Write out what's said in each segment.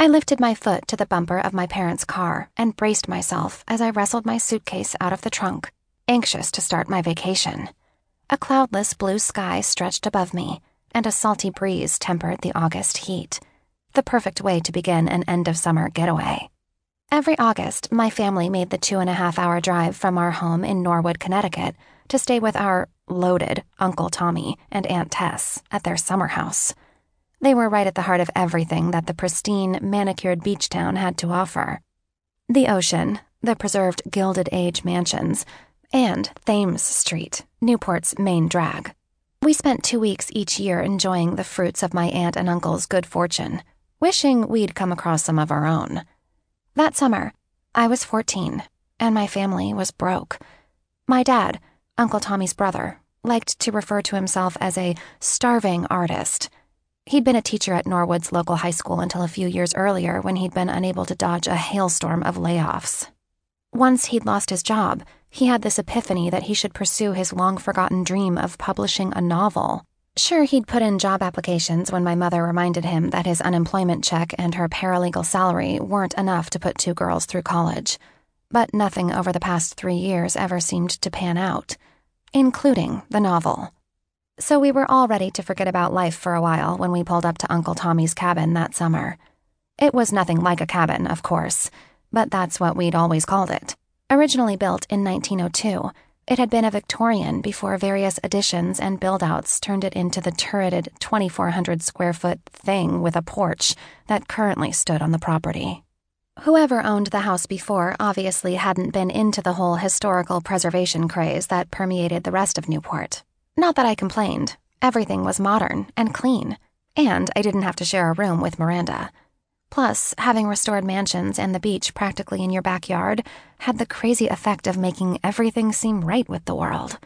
I lifted my foot to the bumper of my parents' car and braced myself as I wrestled my suitcase out of the trunk, anxious to start my vacation. A cloudless blue sky stretched above me, and a salty breeze tempered the August heat. The perfect way to begin an end of summer getaway. Every August, my family made the two and a half hour drive from our home in Norwood, Connecticut, to stay with our loaded Uncle Tommy and Aunt Tess at their summer house. They were right at the heart of everything that the pristine, manicured beach town had to offer the ocean, the preserved Gilded Age mansions, and Thames Street, Newport's main drag. We spent two weeks each year enjoying the fruits of my aunt and uncle's good fortune, wishing we'd come across some of our own. That summer, I was 14, and my family was broke. My dad, Uncle Tommy's brother, liked to refer to himself as a starving artist He'd been a teacher at Norwood's local high school until a few years earlier when he'd been unable to dodge a hailstorm of layoffs. Once he'd lost his job, he had this epiphany that he should pursue his long forgotten dream of publishing a novel. Sure, he'd put in job applications when my mother reminded him that his unemployment check and her paralegal salary weren't enough to put two girls through college. But nothing over the past three years ever seemed to pan out, including the novel. So we were all ready to forget about life for a while when we pulled up to Uncle Tommy's cabin that summer. It was nothing like a cabin, of course, but that's what we'd always called it. Originally built in 1902, it had been a Victorian before various additions and build-outs turned it into the turreted 2,400 square foot thing with a porch that currently stood on the property. Whoever owned the house before obviously hadn't been into the whole historical preservation craze that permeated the rest of Newport. Not that I complained. Everything was modern and clean, and I didn't have to share a room with Miranda. Plus, having restored mansions and the beach practically in your backyard had the crazy effect of making everything seem right with the world.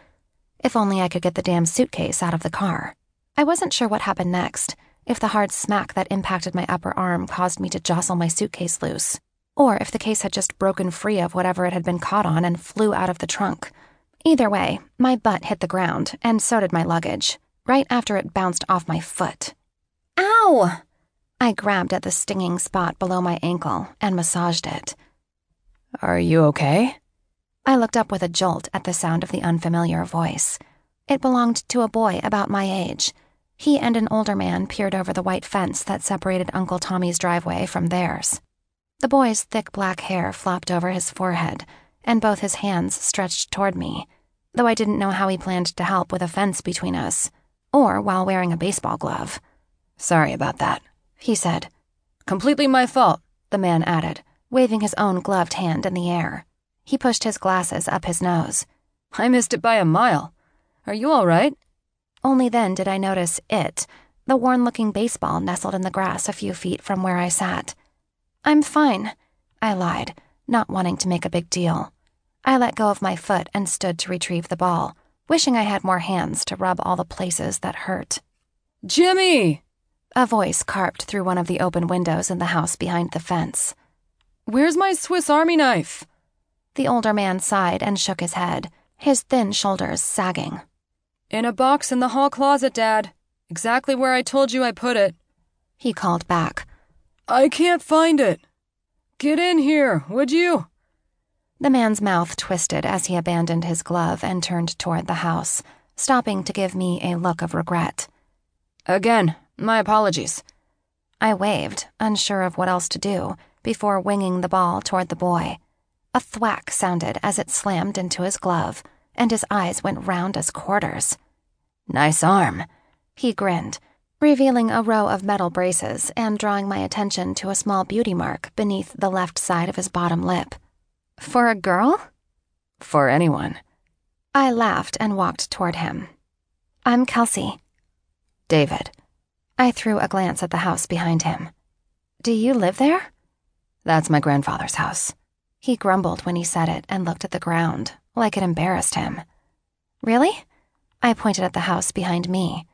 If only I could get the damn suitcase out of the car. I wasn't sure what happened next, if the hard smack that impacted my upper arm caused me to jostle my suitcase loose, or if the case had just broken free of whatever it had been caught on and flew out of the trunk. Either way, my butt hit the ground, and so did my luggage, right after it bounced off my foot. Ow! I grabbed at the stinging spot below my ankle and massaged it. Are you okay? I looked up with a jolt at the sound of the unfamiliar voice. It belonged to a boy about my age. He and an older man peered over the white fence that separated Uncle Tommy's driveway from theirs. The boy's thick black hair flopped over his forehead, and both his hands stretched toward me, though I didn't know how he planned to help with a fence between us, or while wearing a baseball glove. Sorry about that, he said. Completely my fault, the man added, waving his own gloved hand in the air. He pushed his glasses up his nose. I missed it by a mile. Are you all right? Only then did I notice it, the worn looking baseball nestled in the grass a few feet from where I sat. I'm fine, I lied not wanting to make a big deal. I let go of my foot and stood to retrieve the ball, wishing I had more hands to rub all the places that hurt. Jimmy! A voice carped through one of the open windows in the house behind the fence. Where's my Swiss Army knife? The older man sighed and shook his head, his thin shoulders sagging. In a box in the hall closet, Dad. Exactly where I told you I put it. He called back. I can't find it. Get in here, would you? The man's mouth twisted as he abandoned his glove and turned toward the house, stopping to give me a look of regret. Again, my apologies. I waved, unsure of what else to do, before winging the ball toward the boy. A thwack sounded as it slammed into his glove, and his eyes went round as quarters. Nice arm. He grinned revealing a row of metal braces and drawing my attention to a small beauty mark beneath the left side of his bottom lip. For a girl? For anyone. I laughed and walked toward him. I'm Kelsey. David. I threw a glance at the house behind him. Do you live there? That's my grandfather's house. He grumbled when he said it and looked at the ground, like it embarrassed him. Really? I pointed at the house behind me.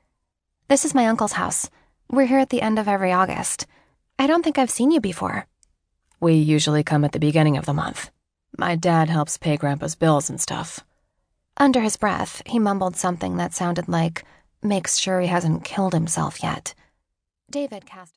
This is my uncle's house. We're here at the end of every August. I don't think I've seen you before. We usually come at the beginning of the month. My dad helps pay Grandpa's bills and stuff. Under his breath, he mumbled something that sounded like, makes sure he hasn't killed himself yet. David cast